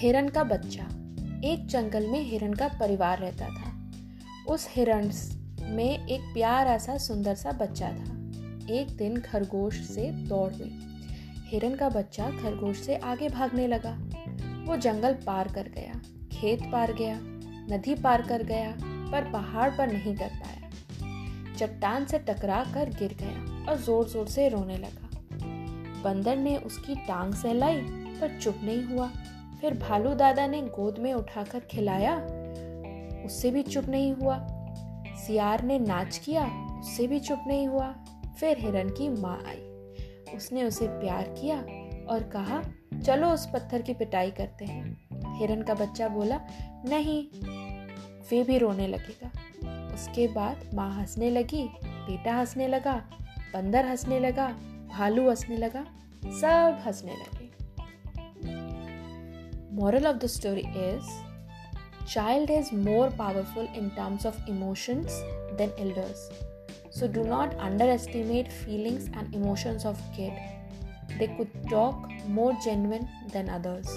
हिरन का बच्चा। एक जंगल में हिरन का परिवार रहता था। उस हिरन में एक प्यारा सा, सुंदर सा बच्चा था। एक दिन खरगोश से दौड़ गई। हिरन का बच्चा खरगोश से आगे भागने लगा। वो जंगल पार कर गया। खेत पार गया। नदी पार कर गया, पर पहाड़ पर नहीं कर पाया। चट्टान से टकरा कर गिर गया और ज़ोर ज़ोर से रोने लगा। बंदर ने उसकी टांग सहलाई, पर चुप नहीं हुआ। फिर भालू दादा ने गोद में उठाकर खिलाया। उससे भी चुप नहीं हुआ। सियार ने नाच किया, उससे भी चुप नहीं हुआ। फिर हिरन की माँ आई। उसने उसे प्यार किया और कहा, चलो उस पत्थर की पिटाई करते हैं। हिरन का बच्चा बोला, नहीं। वे भी रोने लगेगा। उसके बाद माँ हंसने लगी, बेटा हंसने लगा, बंदर हंसने लगा, भालू हंसने लगा, सब हंसने लगे। Moral of the story is child is more powerful in terms of emotions than elders. So do not underestimate feelings and emotions of kid. They could talk more genuine than others